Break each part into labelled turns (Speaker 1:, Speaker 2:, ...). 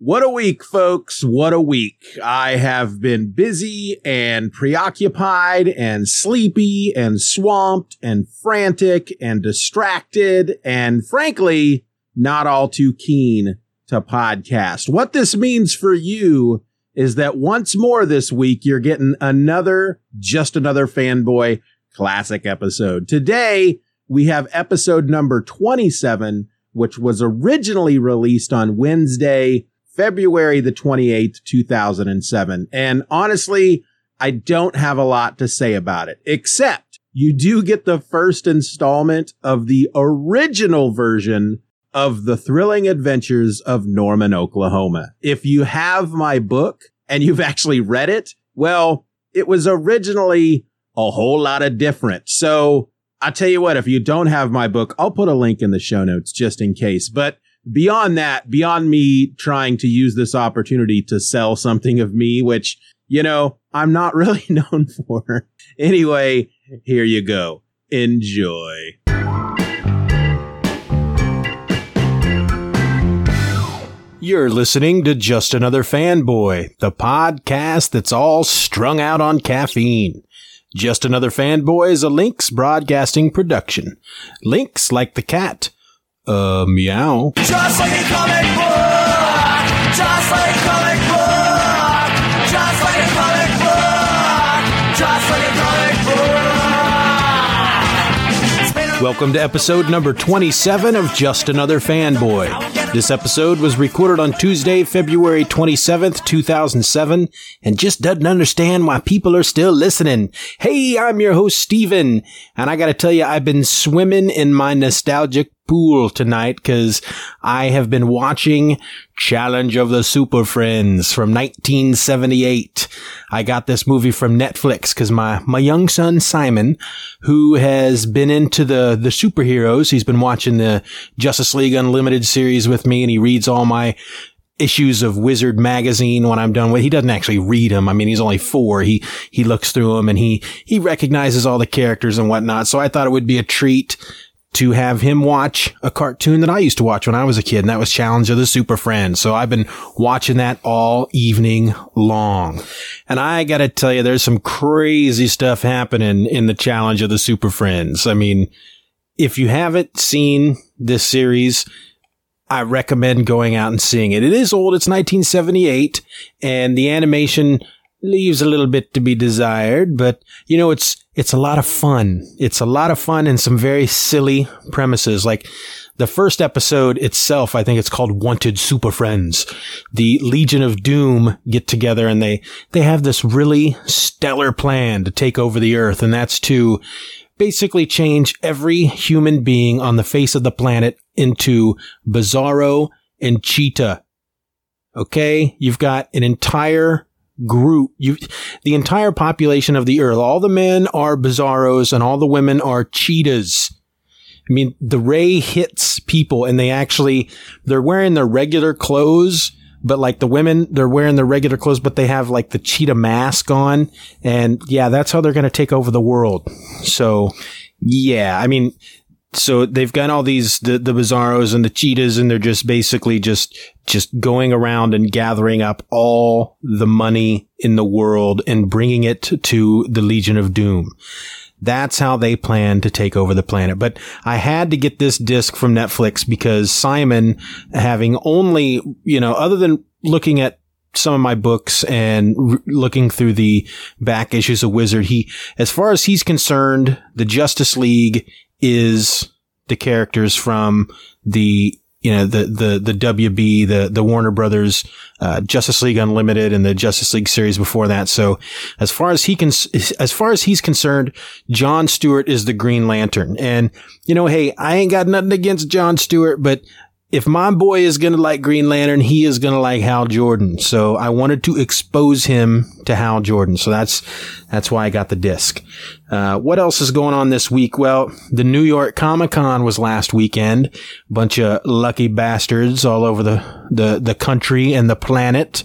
Speaker 1: What a week, folks. What a week. I have been busy and preoccupied and sleepy and swamped and frantic and distracted and frankly, not all too keen to podcast. What this means for you is that once more this week, you're getting another, just another fanboy classic episode. Today, we have episode number 27, which was originally released on Wednesday, February the 28th, 2007. And honestly, I don't have a lot to say about it, except you do get the first installment of the original version of the thrilling adventures of Norman, Oklahoma. If you have my book and you've actually read it, well, it was originally a whole lot of different. So I tell you what, if you don't have my book, I'll put a link in the show notes just in case. But beyond that, beyond me trying to use this opportunity to sell something of me, which, you know, I'm not really known for. Anyway, here you go. Enjoy. You're listening to Just Another Fanboy, the podcast that's all strung out on caffeine. Just Another Fanboy is a Lynx Broadcasting production. Lynx like the cat uh, meow. Just like a comic book. Just like a comic book. Just like a comic book. Just like a comic book. Welcome to episode number 27 of Just Another Fanboy. This episode was recorded on Tuesday, February 27th, 2007, and just doesn't understand why people are still listening. Hey, I'm your host, Steven, and I gotta tell you, I've been swimming in my nostalgic pool tonight because I have been watching Challenge of the Super Friends from 1978. I got this movie from Netflix because my, my young son Simon, who has been into the, the superheroes, he's been watching the Justice League Unlimited series with me and he reads all my issues of Wizard magazine when I'm done with. He doesn't actually read them. I mean, he's only four. He, he looks through them and he, he recognizes all the characters and whatnot. So I thought it would be a treat to have him watch a cartoon that I used to watch when I was a kid, and that was Challenge of the Super Friends. So I've been watching that all evening long. And I gotta tell you, there's some crazy stuff happening in the Challenge of the Super Friends. I mean, if you haven't seen this series, I recommend going out and seeing it. It is old. It's 1978 and the animation leaves a little bit to be desired, but you know, it's, it's a lot of fun. It's a lot of fun and some very silly premises. Like the first episode itself, I think it's called Wanted Super Friends. The Legion of Doom get together and they, they have this really stellar plan to take over the earth. And that's to basically change every human being on the face of the planet into Bizarro and Cheetah. Okay. You've got an entire group, you, the entire population of the earth, all the men are bizarros and all the women are cheetahs. I mean, the ray hits people and they actually, they're wearing their regular clothes, but like the women, they're wearing their regular clothes, but they have like the cheetah mask on. And yeah, that's how they're going to take over the world. So yeah, I mean, so they've got all these the, the bizarros and the cheetahs and they're just basically just just going around and gathering up all the money in the world and bringing it to the legion of doom that's how they plan to take over the planet. But I had to get this disc from Netflix because Simon, having only, you know, other than looking at some of my books and r- looking through the back issues of Wizard, he, as far as he's concerned, the Justice League is the characters from the you know the the the WB the the Warner Brothers uh, Justice League Unlimited and the Justice League series before that. So as far as he can as far as he's concerned, John Stewart is the Green Lantern. And you know, hey, I ain't got nothing against John Stewart, but if my boy is going to like Green Lantern, he is going to like Hal Jordan. So I wanted to expose him to Hal Jordan. So that's, that's why I got the disc. Uh, what else is going on this week? Well, the New York Comic Con was last weekend. Bunch of lucky bastards all over the, the, the country and the planet.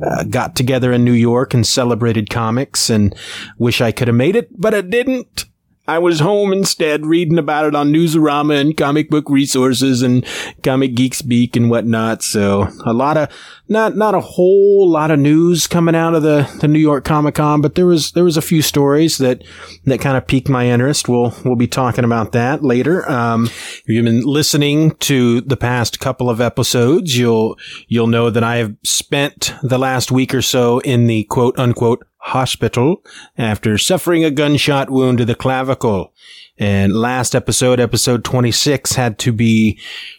Speaker 1: Uh, got together in New York and celebrated comics and wish I could have made it, but I didn't. I was home instead reading about it on Newsarama and comic book resources and comic geek speak and whatnot. So a lot of, not, not a whole lot of news coming out of the, the New York Comic Con, but there was, there was a few stories that, that kind of piqued my interest. We'll, we'll be talking about that later. Um, if you've been listening to the past couple of episodes, you'll, you'll know that I have spent the last week or so in the quote unquote hospital after suffering a gunshot wound to the clavicle. And last episode, episode 26, had to be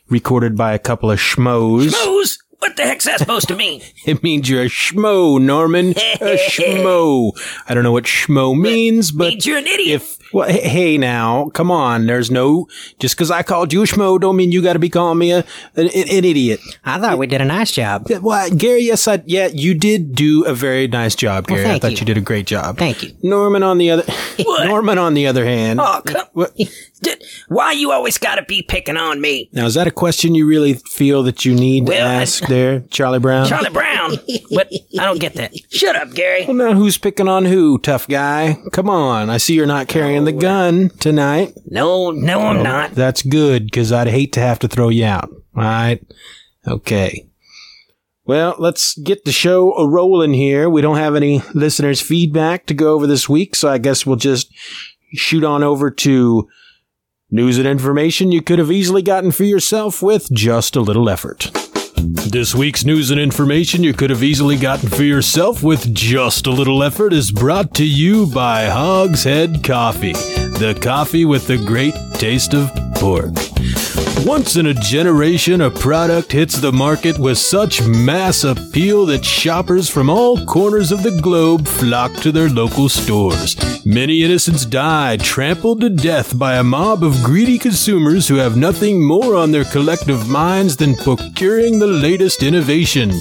Speaker 1: recorded by a couple of schmoes.
Speaker 2: Schmoes? What the heck's that supposed to mean?
Speaker 1: It means you're a schmo, Norman. a schmo. I don't know what schmo means, but
Speaker 2: means you're an idiot.
Speaker 1: If well, hey now, come on. There's no just because I called you a schmo don't mean you got to be calling me a an, an, idiot.
Speaker 3: I thought we did a nice job.
Speaker 1: Well, Gary, yes, I yeah, you did do a very nice job, Gary. I thought
Speaker 3: you.
Speaker 1: you. did a great job.
Speaker 3: Thank you.
Speaker 1: Norman on the other Norman on the other hand.
Speaker 2: Oh, come,
Speaker 1: What-
Speaker 2: why you always gotta be picking on me?
Speaker 1: now is that a question you really feel that you need to
Speaker 2: Well, I-
Speaker 1: ask there, Charlie Brown?
Speaker 2: Charlie Brown. but I don't get that. Shut up, Gary.
Speaker 1: Well, now who's picking on who, tough guy? Come on. I see you're not carrying the gun tonight.
Speaker 2: No, no, I'm not.
Speaker 1: That's good, because I'd hate to have to throw you out. All right? Okay. Well, let's get the show a rolling here. We don't have any listeners' feedback to go over this week, so I guess we'll just shoot on over to news and information you could have easily gotten for yourself with just a little effort. This week's news and information you could have easily gotten for yourself with just a little effort is brought to you by Hogshead Coffee, the coffee with the great taste of pork. Once in a generation, a product hits the market with such mass appeal that shoppers from all corners of the globe flock to their local stores. Many innocents die, trampled to death by a mob of greedy consumers who have nothing more on their collective minds than procuring the latest innovation.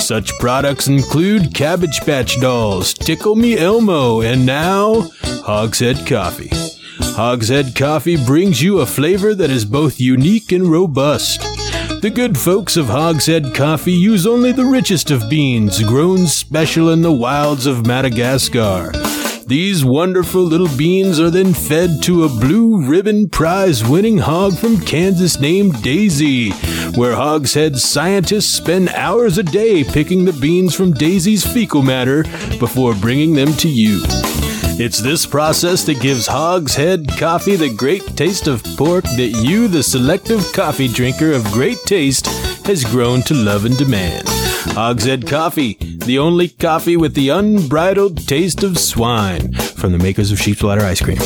Speaker 1: Such products include Cabbage Patch Dolls, Tickle Me Elmo, and now Hogshead Coffee. Hogshead Coffee brings you a flavor that is both unique and robust. The good folks of Hogshead Coffee use only the richest of beans, grown special in the wilds of Madagascar. These wonderful little beans are then fed to a blue ribbon prize winning hog from Kansas named Daisy, where Hogshead scientists spend hours a day picking the beans from Daisy's fecal matter before bringing them to you. It's this process that gives Hogshead Coffee the great taste of pork that you, the selective coffee drinker of great taste, has grown to love and demand. Hogshead Coffee, the only coffee with the unbridled taste of swine, from the makers of sheep's bladder ice cream.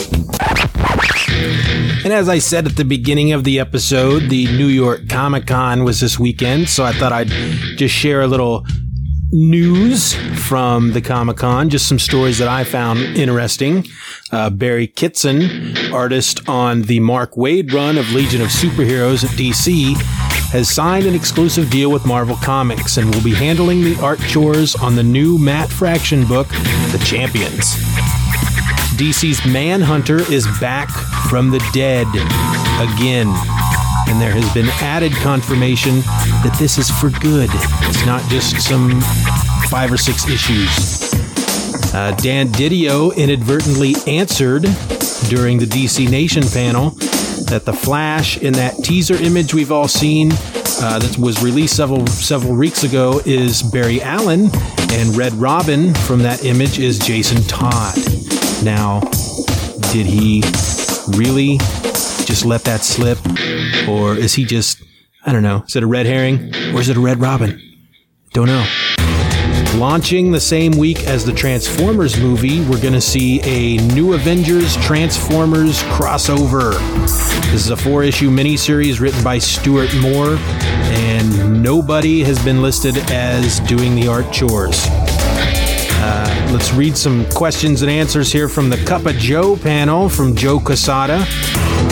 Speaker 1: And as I said at the beginning of the episode, the New York Comic Con was this weekend, so I thought I'd just share a little news from the Comic Con, just some stories that I found interesting. Uh, Barry Kitson, artist on the Mark Waid run of Legion of Superheroes at DC, has signed an exclusive deal with Marvel Comics and will be handling the art chores on the new Matt Fraction book, The Champions. DC's Manhunter is back from the dead again. And there has been added confirmation that this is for good. It's not just some five or six issues. Uh, Dan Didio inadvertently answered during the DC Nation panel that the Flash in that teaser image we've all seen uh, that was released several several weeks ago is Barry Allen, and Red Robin from that image is Jason Todd. Now, did he really just let that slip, or is he just I don't know? Is it a red herring or is it a Red Robin? Don't know. Launching the same week as the Transformers movie, we're going to see a new Avengers Transformers crossover. This is a four issue miniseries written by Stuart Moore, and nobody has been listed as doing the art chores. Uh, let's read some questions and answers here from the Cup of Joe panel from Joe Quesada.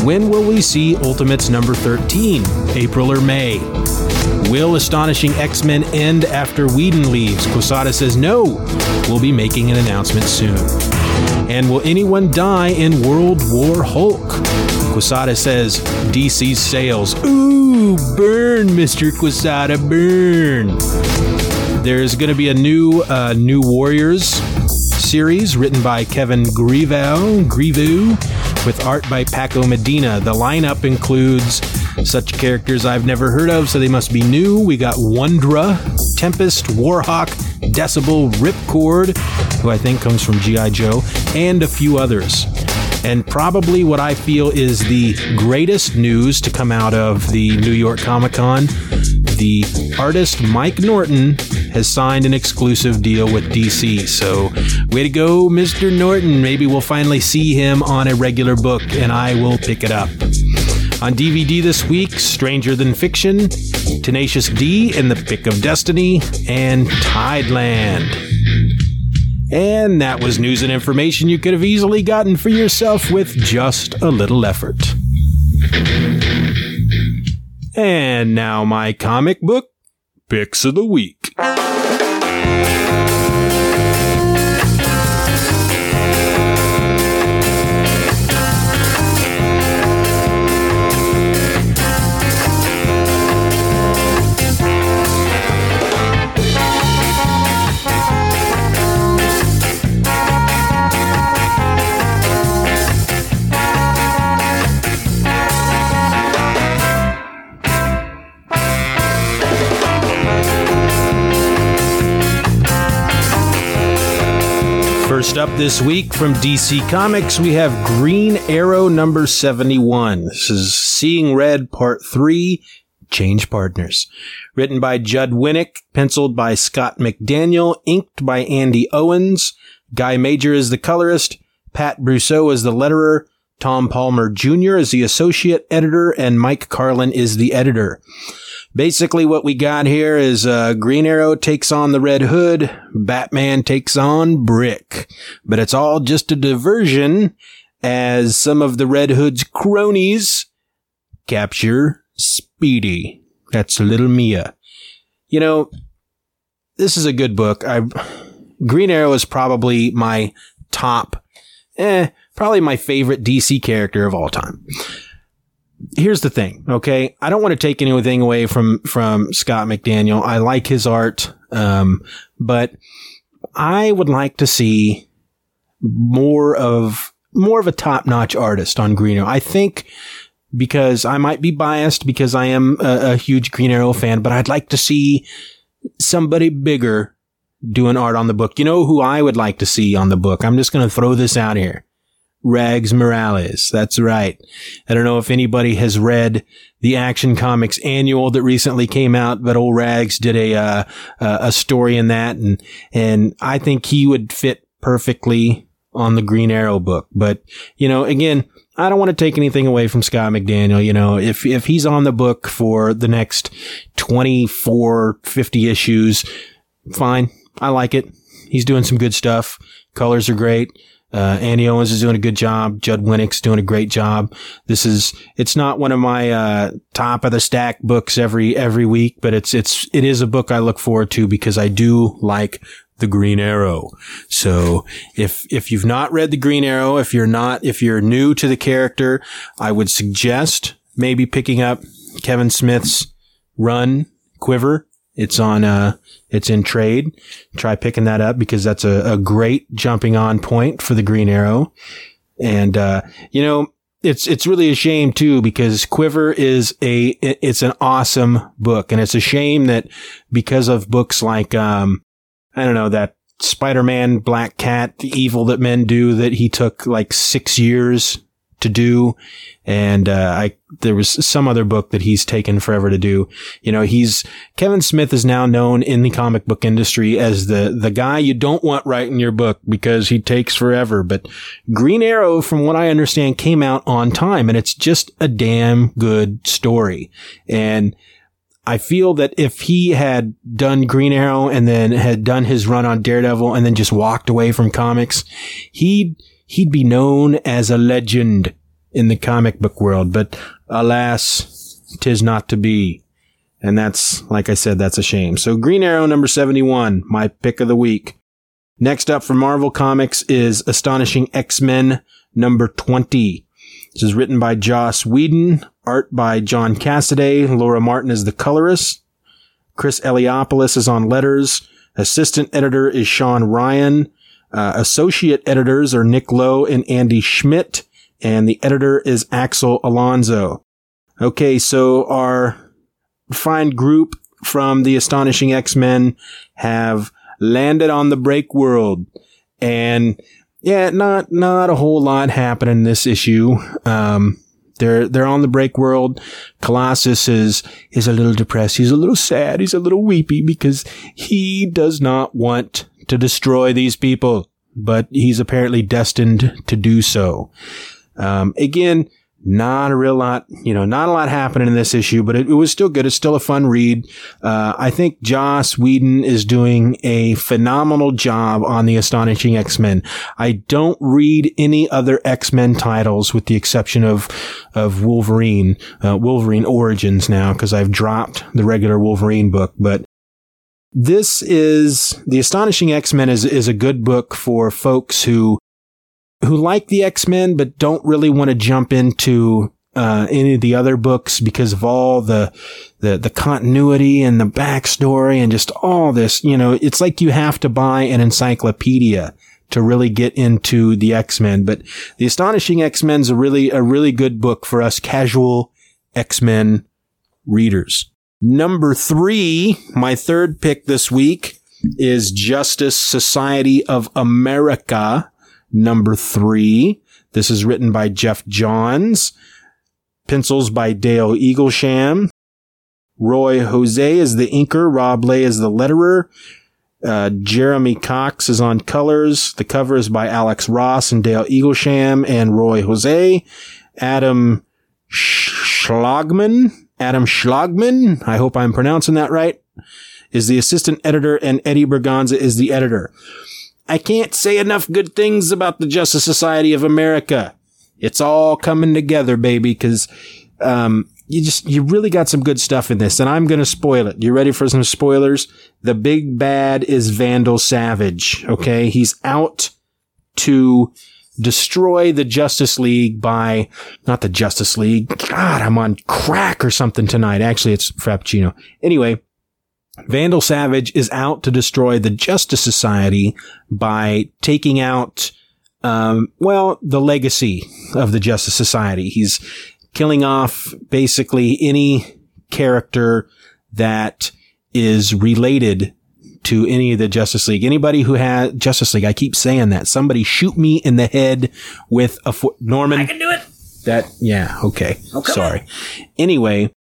Speaker 1: When will we see Ultimates number 13? April or May? Will Astonishing X Men end after Whedon leaves? Quesada says no. We'll be making an announcement soon. And will anyone die in World War Hulk? Quesada says DC's sales. Ooh, burn, Mr. Quesada, burn. There's going to be a new uh, New Warriors series written by Kevin Grevioux. Grevioux. with art by Paco Medina. The lineup includes such characters I've never heard of, so they must be new. We got Wondra, Tempest, Warhawk, Decibel, Ripcord, who I think comes from G.I. Joe, and a few others. And probably what I feel is the greatest news to come out of the New York Comic Con the artist Mike Norton has signed an exclusive deal with DC. So, way to go, Mr. Norton. Maybe we'll finally see him on a regular book and I will pick it up. On DVD this week, Stranger Than Fiction, Tenacious D and the Pick of Destiny, and Tideland. And that was news and information you could have easily gotten for yourself with just a little effort. And now my comic book picks of the week. This week from DC Comics, we have Green Arrow number 71. This is Seeing Red Part 3 Change Partners. Written by Judd Winick, penciled by Scott McDaniel, inked by Andy Owens. Guy Major is the colorist, Pat Brosseau is the letterer, Tom Palmer Jr. is the associate editor, and Mike Carlin is the editor. Basically, what we got here is uh, Green Arrow takes on the Red Hood, Batman takes on Brick. But it's all just a diversion as some of the Red Hood's cronies capture Speedy. That's little Mia. You know, this is a good book. I Green Arrow is probably my top, eh, probably my favorite DC character of all time here's the thing, okay? I don't want to take anything away from from Scott McDaniel. I like his art, um, but I would like to see more of more of a top notch artist on Green Arrow. I think because I might be biased because I am a, a huge Green Arrow fan, but I'd like to see somebody bigger doing art on the book. You know who I would like to see on the book? I'm just going to throw this out here. Rags Morales. That's right. I don't know if anybody has read the Action Comics annual that recently came out, but old Rags did a uh, a story in that, and and I think he would fit perfectly on the Green Arrow book. But you know, again, I don't want to take anything away from Scott McDaniel. You know, if if he's on the book for the next 24, 50 issues, fine. I like it. He's doing some good stuff. Colors are great. Uh, Andy Owens is doing a good job. Judd Winick's doing a great job. This is, it's not one of my, uh, top of the stack books every, every week, but it's, it's, it is a book I look forward to because I do like the Green Arrow. So if, if you've not read the Green Arrow, if you're not, if you're new to the character, I would suggest maybe picking up Kevin Smith's run Quiver. It's on, uh, it's in trade. Try picking that up because that's a, a great jumping on point for the Green Arrow. And, uh, you know, it's, it's really a shame too because Quiver is a, it's an awesome book. And it's a shame that because of books like, um, I don't know, that Spider-Man, Black Cat, The Evil That Men Do that he took like six years to do. And, uh, I, there was some other book that he's taken forever to do. You know, he's, Kevin Smith is now known in the comic book industry as the, the guy you don't want writing your book because he takes forever. But Green Arrow, from what I understand, came out on time and it's just a damn good story. And, I feel that if he had done Green Arrow and then had done his run on Daredevil and then just walked away from comics, he'd, he'd be known as a legend in the comic book world, but alas, tis not to be. And that's, like I said, that's a shame. So Green Arrow number 71, my pick of the week. Next up for Marvel Comics is Astonishing X-Men number 20. This is written by Joss Whedon, art by John Cassaday, Laura Martin is the colorist, Chris Eliopoulos is on letters, assistant editor is Sean Ryan, uh, associate editors are Nick Lowe and Andy Schmidt, and the editor is Axel Alonso. Okay, so our fine group from the Astonishing X-Men have landed on the break world and yeah, not, not a whole lot happening in this issue. Um, they're, they're on the break world. Colossus is, is a little depressed. He's a little sad. He's a little weepy because he does not want to destroy these people, but he's apparently destined to do so. Um, again, not a real lot, you know, not a lot happening in this issue, but it, it was still good. It's still a fun read. Uh, I think Joss Whedon is doing a phenomenal job on the Astonishing X-Men. I don't read any other X-Men titles with the exception of, of Wolverine, uh, Wolverine Origins now, because I've dropped the regular Wolverine book, but this is the Astonishing X-Men is, is a good book for folks who who like the X-Men but don't really want to jump into uh, any of the other books because of all the, the the continuity and the backstory and just all this. You know, it's like you have to buy an encyclopedia to really get into the X-Men. But the Astonishing X Men's a really a really good book for us casual X-Men readers. Number three, my third pick this week is Justice Society of America number three. This is written by Geoff Johns. Pencils by Dale Eaglesham. Roy Jose is the inker. Rob Leigh is the letterer. Uh, Jeremy Cox is on colors. The cover is by Alex Ross and Dale Eaglesham and Roy Jose. Adam Schlagman, Adam Schlagman, I hope I'm pronouncing that right, is the assistant editor and Eddie Berganza is the editor. I can't say enough good things about the Justice Society of America. It's all coming together, baby, because um, you just you really got some good stuff in this, and I'm gonna spoil it. You ready for some spoilers? The big bad is Vandal Savage. Okay, he's out to destroy the Justice League by not the Justice League. God, I'm on crack or something tonight. Actually, it's Frappuccino. Anyway, Vandal Savage is out to destroy the Justice Society by taking out, um, well, the legacy of the Justice Society. He's killing off basically any character that is related to any of the Justice League. Anybody who has Justice League, I keep saying that. Somebody shoot me in the head with a foot. Norman.
Speaker 2: I can do it.
Speaker 1: That, yeah, okay.
Speaker 2: Oh,
Speaker 1: Sorry. Anyway,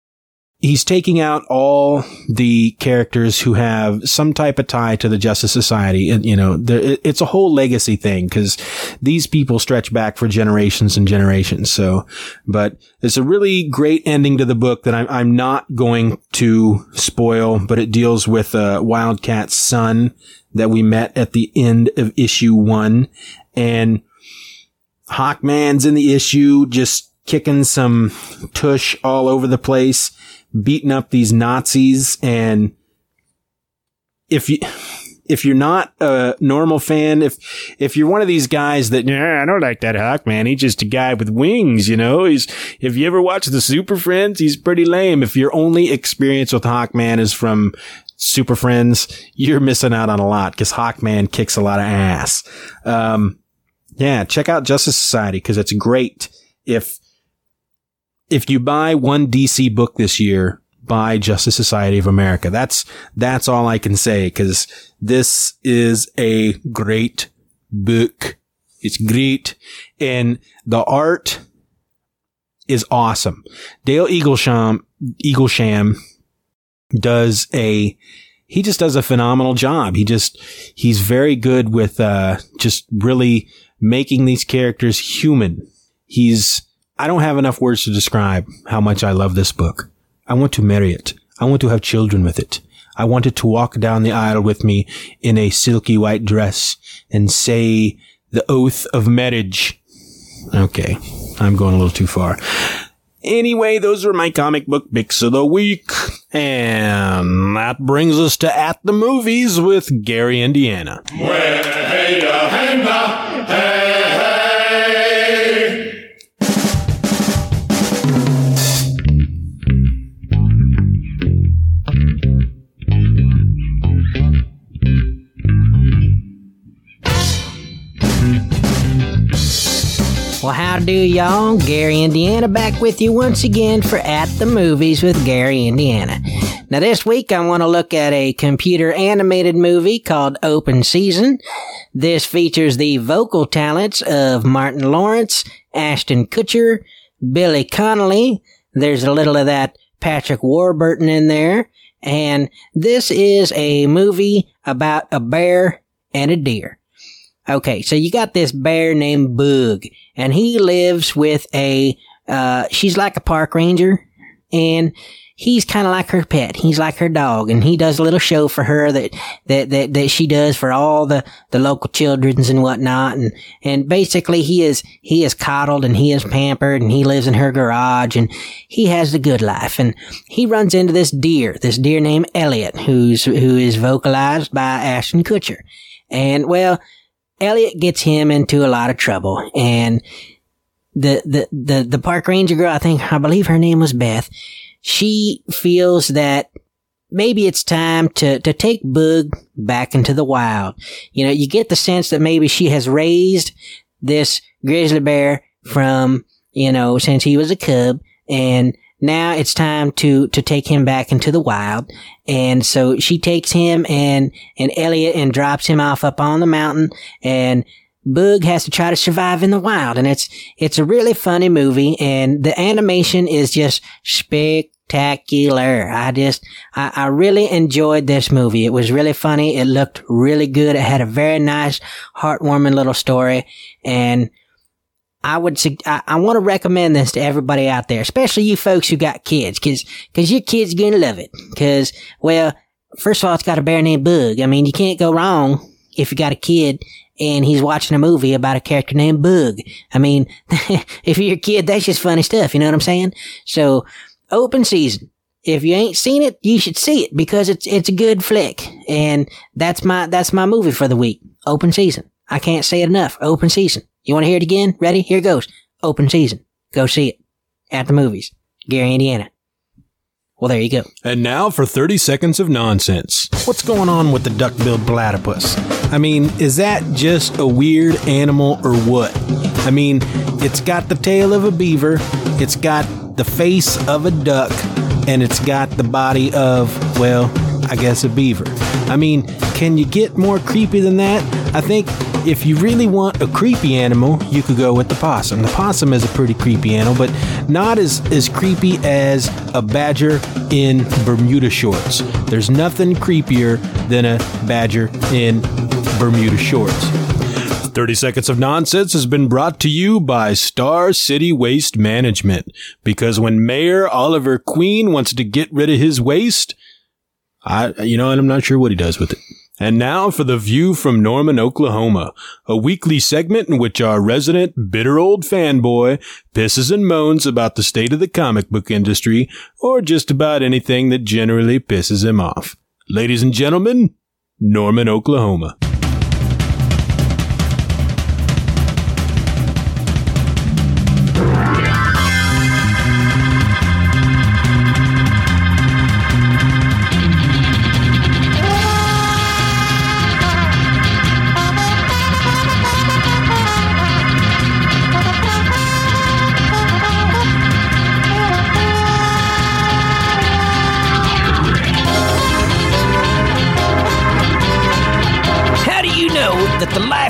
Speaker 1: he's taking out all the characters who have some type of tie to the Justice Society. And, you know, it's a whole legacy thing because these people stretch back for generations and generations. So, but it's a really great ending to the book that I'm, I'm not going to spoil, but it deals with uh, Wildcat's son that we met at the end of issue one. And Hawkman's in the issue, just kicking some tush all over the place beating up these Nazis. And if you, if you're not a normal fan, if, if you're one of these guys that, yeah, I don't like that Hawkman. He's just a guy with wings, you know, he's, if you ever watch the Super Friends, he's pretty lame. If your only experience with Hawkman is from Super Friends, you're missing out on a lot because Hawkman kicks a lot of ass. Um, yeah, check out Justice Society because it's great. If, if you buy one DC book this year, buy Justice Society of America. That's, that's all I can say because this is a great book. It's great. And the art is awesome. Dale Eaglesham, Eaglesham does a, he just does a phenomenal job. He just, he's very good with, uh, just really making these characters human. He's, I don't have enough words to describe how much I love this book. I want to marry it. I want to have children with it. I want it to walk down the aisle with me in a silky white dress and say the oath of marriage. Okay. I'm going a little too far. Anyway, those were my comic book picks of the week. And that brings us to At the Movies with Gary, Indiana.
Speaker 2: Well, how uh, uh, do y'all? Gary, Indiana, back with you once again for At the Movies with Gary, Indiana. Now, this week I want to look at a computer animated movie called Open Season. This features the vocal talents of Martin Lawrence, Ashton Kutcher, Billy Connolly. There's a little of that Patrick Warburton in there. And this is a movie about a bear and a deer. Okay, so you got this bear named Bug, and he lives with a, uh, she's like a park ranger, and he's kind of like her pet. He's like her dog, and he does a little show for her that, that, that, that she does for all the, the local children's and whatnot. And, and basically he is, he is coddled and he is pampered and he lives in her garage and he has the good life. And he runs into this deer, this deer named Elliot, who's, who is vocalized by Ashton Kutcher. And well, Elliot gets him into a lot of trouble and the, the, the, the park ranger girl, I think, I believe her name was Beth. She feels that maybe it's time to, to take Bug back into the wild. You know, you get the sense that maybe she has raised this grizzly bear from, you know, since he was a cub and now it's time to, to take him back into the wild. And so she takes him and, and Elliot and drops him off up on the mountain and Bug has to try to survive in the wild. And it's, it's a really funny movie and the animation is just spectacular. I just, I, I really enjoyed this movie. It was really funny. It looked really good. It had a very nice, heartwarming little story and I would, I, I want to recommend this to everybody out there, especially you folks who got kids, cause, cause your kid's gonna love it. Cause, well, first of all, it's got a bear named Bug. I mean, you can't go wrong if you got a kid and he's watching a movie about a character named Bug. I mean, if you're a kid, that's just funny stuff. You know what I'm saying? So, open season. If you ain't seen it, you should see it because it's, it's a good flick. And that's my, that's my movie for the week. Open season. I can't say it enough. Open season. You want to hear it again? Ready? Here it goes. Open season. Go see it. At the movies. Gary, Indiana. Well, there you go.
Speaker 1: And now for 30 seconds of nonsense. What's going on with the duck-billed platypus? I mean, is that just a weird animal or what? I mean, it's got the tail of a beaver, it's got the face of a duck, and it's got the body of, well, I guess a beaver. I mean, can you get more creepy than that? I think if you really want a creepy animal, you could go with the possum. The possum is a pretty creepy animal, but not as, as creepy as a badger in Bermuda shorts. There's nothing creepier than a badger in Bermuda shorts. 30 Seconds of Nonsense has been brought to you by Star City Waste Management. Because when Mayor Oliver Queen wants to get rid of his waste, I, you know, and I'm not sure what he does with it. And now for the view from Norman, Oklahoma, a weekly segment in which our resident bitter old fanboy pisses and moans about the state of the comic book industry or just about anything that generally pisses him off. Ladies and gentlemen, Norman, Oklahoma.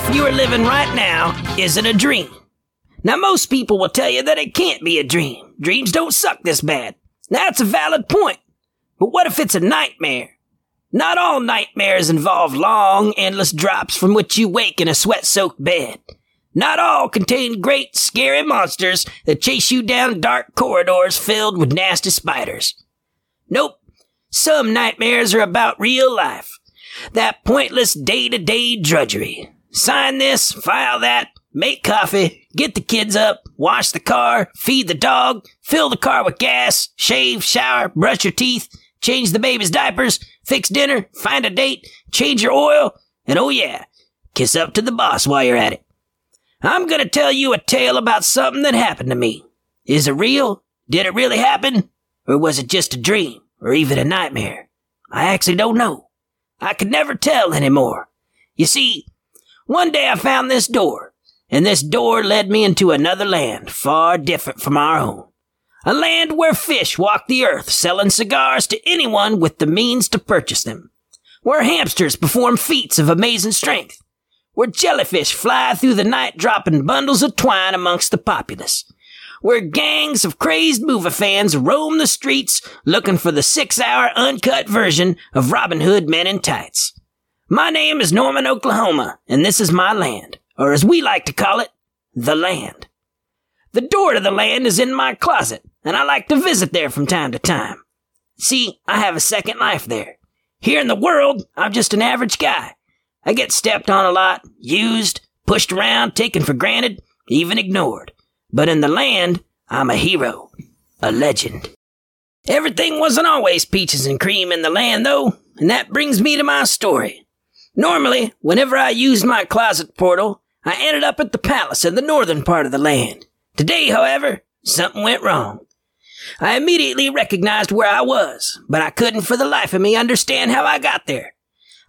Speaker 4: Life you are living right now isn't a dream? Now, most people will tell you that it can't be a dream. Dreams don't suck this bad. That's a valid point. But what if it's a nightmare? Not all nightmares involve long, endless drops from which you wake in a sweat soaked bed. Not all contain great, scary monsters that chase you down dark corridors filled with nasty spiders. Nope. Some nightmares are about real life. That pointless day to day drudgery. Sign this, file that, make coffee, get the kids up, wash the car, feed the dog, fill the car with gas, shave, shower, brush your teeth, change the baby's diapers, fix dinner, find a date, change your oil, and oh yeah, kiss up to the boss while you're at it. I'm gonna tell you a tale about something that happened to me. Is it real? Did it really happen? Or was it just a dream? Or even a nightmare? I actually don't know. I could never tell anymore. You see, one day I found this door.
Speaker 2: and this door led me into another land far different from our own. A land where fish walk the earth selling cigars to anyone with the means to purchase them. Where hamsters perform feats of amazing strength. Where jellyfish fly through the night dropping bundles of twine amongst the populace. Where gangs of crazed movie fans roam the streets looking for the six hour uncut version of Robin Hood Men in Tights. My name is Norman, Oklahoma, and this is my land, or as we like to call it, the land. The door to the land is in my closet, and I like to visit there from time to time. See, I have a second life there. Here in the world, I'm just an average guy. I get stepped on a lot, used, pushed around, taken for granted, even ignored. But in the land, I'm a hero, a legend. Everything wasn't always peaches and cream in the land, though, and that brings me to my story. Normally, whenever I used my closet portal, I ended up at the palace in the northern part of the land. Today, however, something went wrong. I immediately recognized where I was, but I couldn't for the life of me understand how I got there.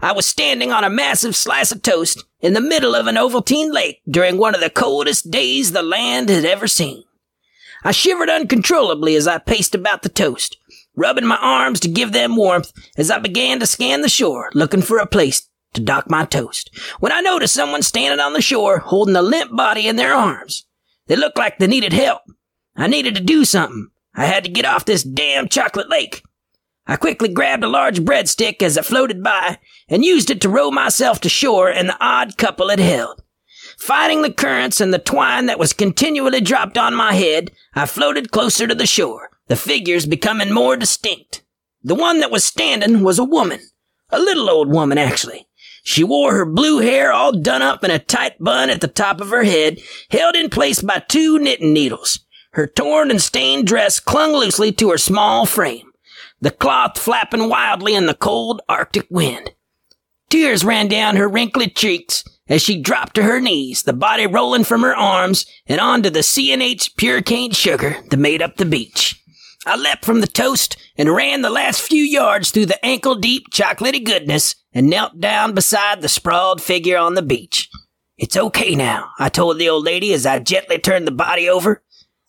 Speaker 2: I was standing on a massive slice of toast in the middle of an Ovaltine lake during one of the coldest days the land had ever seen. I shivered uncontrollably as I paced about the toast, rubbing my arms to give them warmth as I began to scan the shore, looking for a place to dock my toast when I noticed someone standing on the shore holding a limp body in their arms. They looked like they needed help. I needed to do something. I had to get off this damn chocolate lake. I quickly grabbed a large breadstick as it floated by and used it to row myself to shore and the odd couple it held. Fighting the currents and the twine that was continually dropped on my head, I floated closer to the shore, the figures becoming more distinct. The one that was standing was a woman. A little old woman, actually. She wore her blue hair all done up in a tight bun at the top of her head, held in place by two knitting needles. Her torn and stained dress clung loosely to her small frame, the cloth flapping wildly in the cold Arctic wind. Tears ran down her wrinkled cheeks as she dropped to her knees, the body rolling from her arms and onto the C&H pure cane sugar that made up the beach. I leapt from the toast and ran the last few yards through the ankle deep chocolatey goodness and knelt down beside the sprawled figure on the beach. It's okay now, I told the old lady as I gently turned the body over.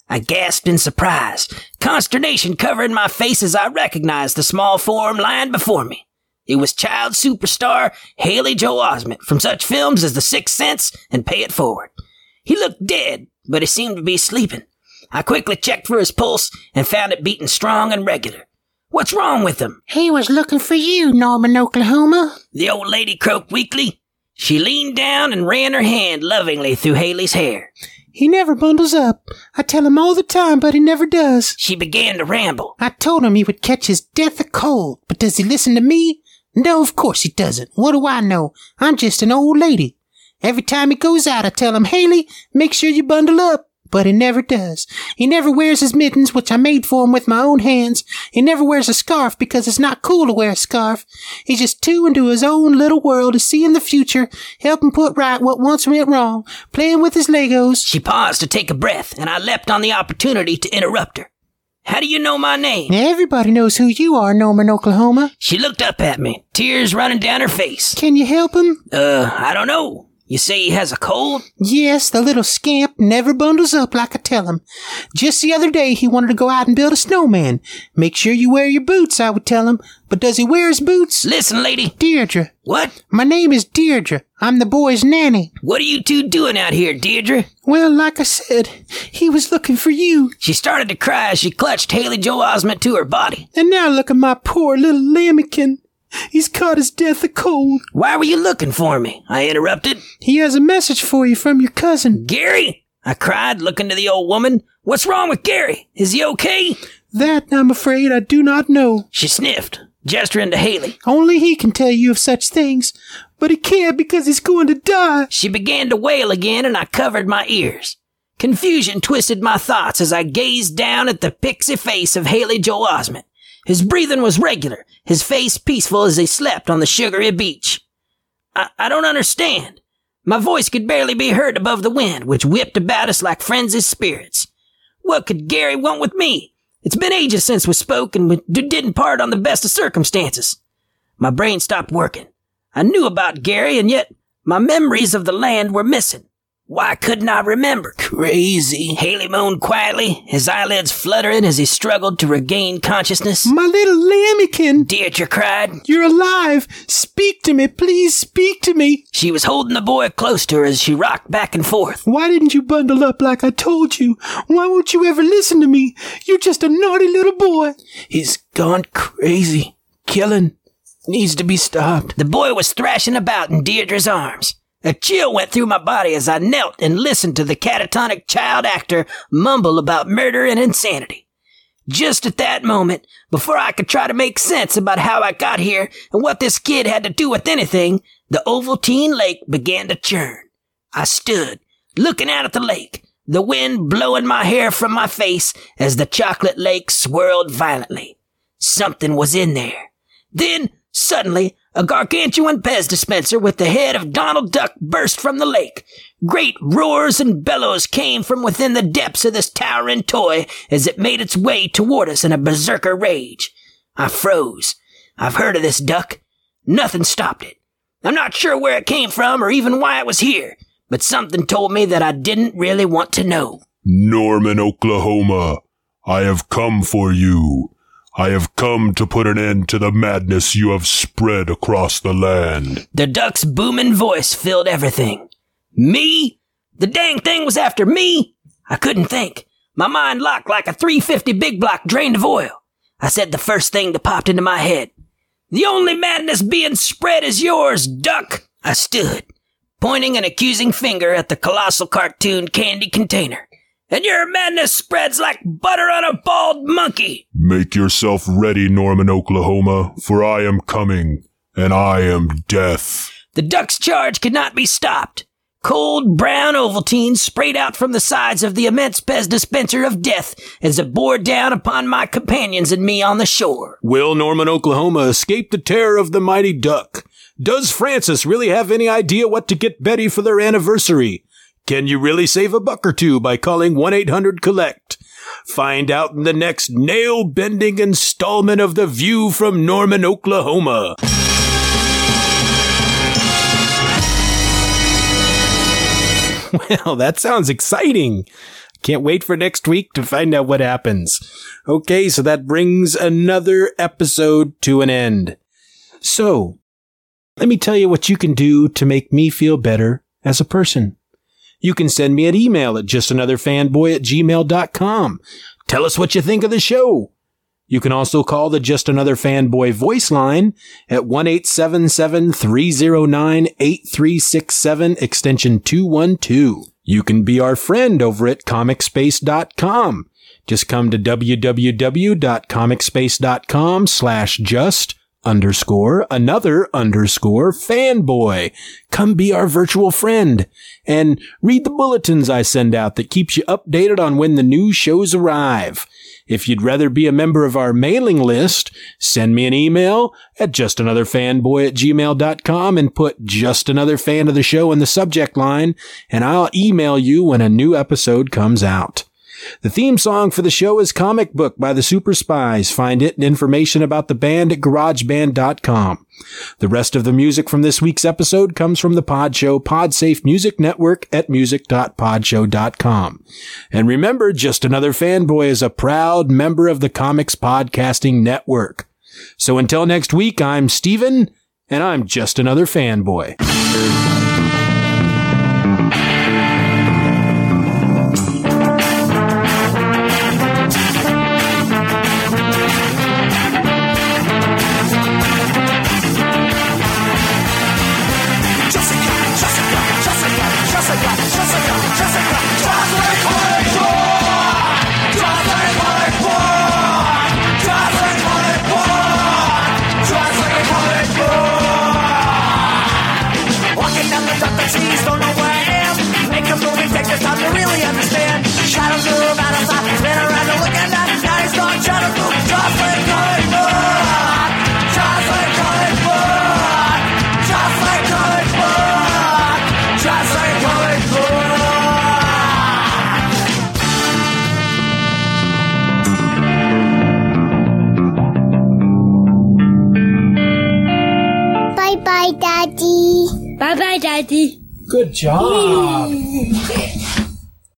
Speaker 2: I gasped in surprise, consternation covering my face as I recognized the small form lying before me. It was child superstar Haley Joel Osment from such films as The Sixth Sense and Pay It Forward. He looked dead, but he seemed to be sleeping. I quickly checked for his pulse and found it beating strong and regular. What's wrong with him?
Speaker 3: He was looking for you, Norman, Oklahoma.
Speaker 2: The old lady croaked weakly. She leaned down and ran her hand lovingly through Haley's hair.
Speaker 5: He never bundles up. I tell him all the time, but he never does.
Speaker 2: She began to ramble.
Speaker 5: I told him he would catch his death of cold, but does he listen to me? No, of course he doesn't. What do I know? I'm just an old lady. Every time he goes out, I tell him, Haley, make sure you bundle up but he never does. He never wears his mittens, which I made for him with my own hands. He never wears a scarf because it's not cool to wear a scarf. He's just too into his own little world to see in the future, helping put right what once went wrong, playing with his Legos.
Speaker 2: She paused to take a breath, and I leapt on the opportunity to interrupt her. How do you know my name?
Speaker 5: Everybody knows who you are, Norman, Oklahoma.
Speaker 2: She looked up at me, tears running down her face.
Speaker 5: Can you help him?
Speaker 2: Uh, I don't know. You say he has a cold?
Speaker 5: Yes, the little scamp never bundles up like I tell him. Just the other day he wanted to go out and build a snowman. Make sure you wear your boots, I would tell him. But does he wear his boots?
Speaker 2: Listen, lady.
Speaker 5: Deirdre.
Speaker 2: What?
Speaker 5: My name is Deirdre. I'm the boy's nanny.
Speaker 2: What are you two doing out here, Deirdre?
Speaker 5: Well, like I said, he was looking for you.
Speaker 2: She started to cry as she clutched Haley Joe Osment to her body.
Speaker 5: And now look at my poor little lambikin. He's caught his death of cold.
Speaker 2: Why were you looking for me? I interrupted.
Speaker 5: He has a message for you from your cousin.
Speaker 2: Gary? I cried, looking to the old woman. What's wrong with Gary? Is he okay?
Speaker 5: That, I'm afraid, I do not know.
Speaker 2: She sniffed, gesturing to Haley.
Speaker 5: Only he can tell you of such things, but he can't because he's going to die.
Speaker 2: She began to wail again, and I covered my ears. Confusion twisted my thoughts as I gazed down at the pixie face of Haley Joel Osment. His breathing was regular, his face peaceful as he slept on the sugary beach. I, I don't understand. My voice could barely be heard above the wind, which whipped about us like frenzied spirits. What could Gary want with me? It's been ages since we spoke and we didn't part on the best of circumstances. My brain stopped working. I knew about Gary, and yet my memories of the land were missing. Why couldn't I remember?
Speaker 1: Crazy.
Speaker 2: Haley moaned quietly, his eyelids fluttering as he struggled to regain consciousness.
Speaker 1: My little lambkin.
Speaker 2: Deirdre cried.
Speaker 1: You're alive. Speak to me. Please speak to me.
Speaker 2: She was holding the boy close to her as she rocked back and forth.
Speaker 1: Why didn't you bundle up like I told you? Why won't you ever listen to me? You're just a naughty little boy. He's gone crazy. Killing. Needs to be stopped.
Speaker 2: The boy was thrashing about in Deirdre's arms. A chill went through my body as I knelt and listened to the catatonic child actor mumble about murder and insanity. Just at that moment, before I could try to make sense about how I got here and what this kid had to do with anything, the Ovaltine Lake began to churn. I stood, looking out at the lake, the wind blowing my hair from my face as the chocolate lake swirled violently. Something was in there. Then, suddenly, a gargantuan Pez dispenser with the head of Donald Duck burst from the lake. Great roars and bellows came from within the depths of this towering toy as it made its way toward us in a berserker rage. I froze. I've heard of this duck. Nothing stopped it. I'm not sure where it came from or even why it was here, but something told me that I didn't really want to know.
Speaker 6: Norman, Oklahoma, I have come for you. I have come to put an end to the madness you have spread across the land.
Speaker 2: The duck's booming voice filled everything. Me? The dang thing was after me? I couldn't think. My mind locked like a 350 big block drained of oil. I said the first thing that popped into my head. The only madness being spread is yours, duck. I stood, pointing an accusing finger at the colossal cartoon candy container. And your madness spreads like butter on a bald monkey.
Speaker 6: Make yourself ready, Norman, Oklahoma, for I am coming, and I am death.
Speaker 2: The duck's charge could not be stopped. Cold brown Ovaltine sprayed out from the sides of the immense Pez dispenser of death as it bore down upon my companions and me on the shore.
Speaker 1: Will Norman, Oklahoma escape the terror of the mighty duck? Does Francis really have any idea what to get Betty for their anniversary? Can you really save a buck or two by calling 1-800-COLLECT? Find out in the next nail-bending installment of The View from Norman, Oklahoma. Well, that sounds exciting. Can't wait for next week to find out what happens. Okay, so that brings another episode to an end. So, let me tell you what you can do to make me feel better as a person. You can send me an email at justanotherfanboy at gmail.com. Tell us what you think of the show. You can also call the Just Another Fanboy voice line at 1-877-309-8367 extension 212. You can be our friend over at comicspace.com. Just come to www.comicspace.com slash just underscore another underscore fanboy. Come be our virtual friend and read the bulletins I send out that keeps you updated on when the new shows arrive. If you'd rather be a member of our mailing list, send me an email at justanotherfanboy at gmail.com and put just another fan of the show in the subject line, and I'll email you when a new episode comes out. The theme song for the show is Comic Book by the Super Spies. Find it and information about the band at garageband.com. The rest of the music from this week's episode comes from the Pod Show Podsafe Music Network at music.podshow.com. And remember, Just Another Fanboy is a proud member of the Comics Podcasting Network. So until next week, I'm Steven, and I'm just another fanboy.
Speaker 7: Shadows move out of sight, spin around and look at that. Now he's gone, shadows move, just
Speaker 1: Good job.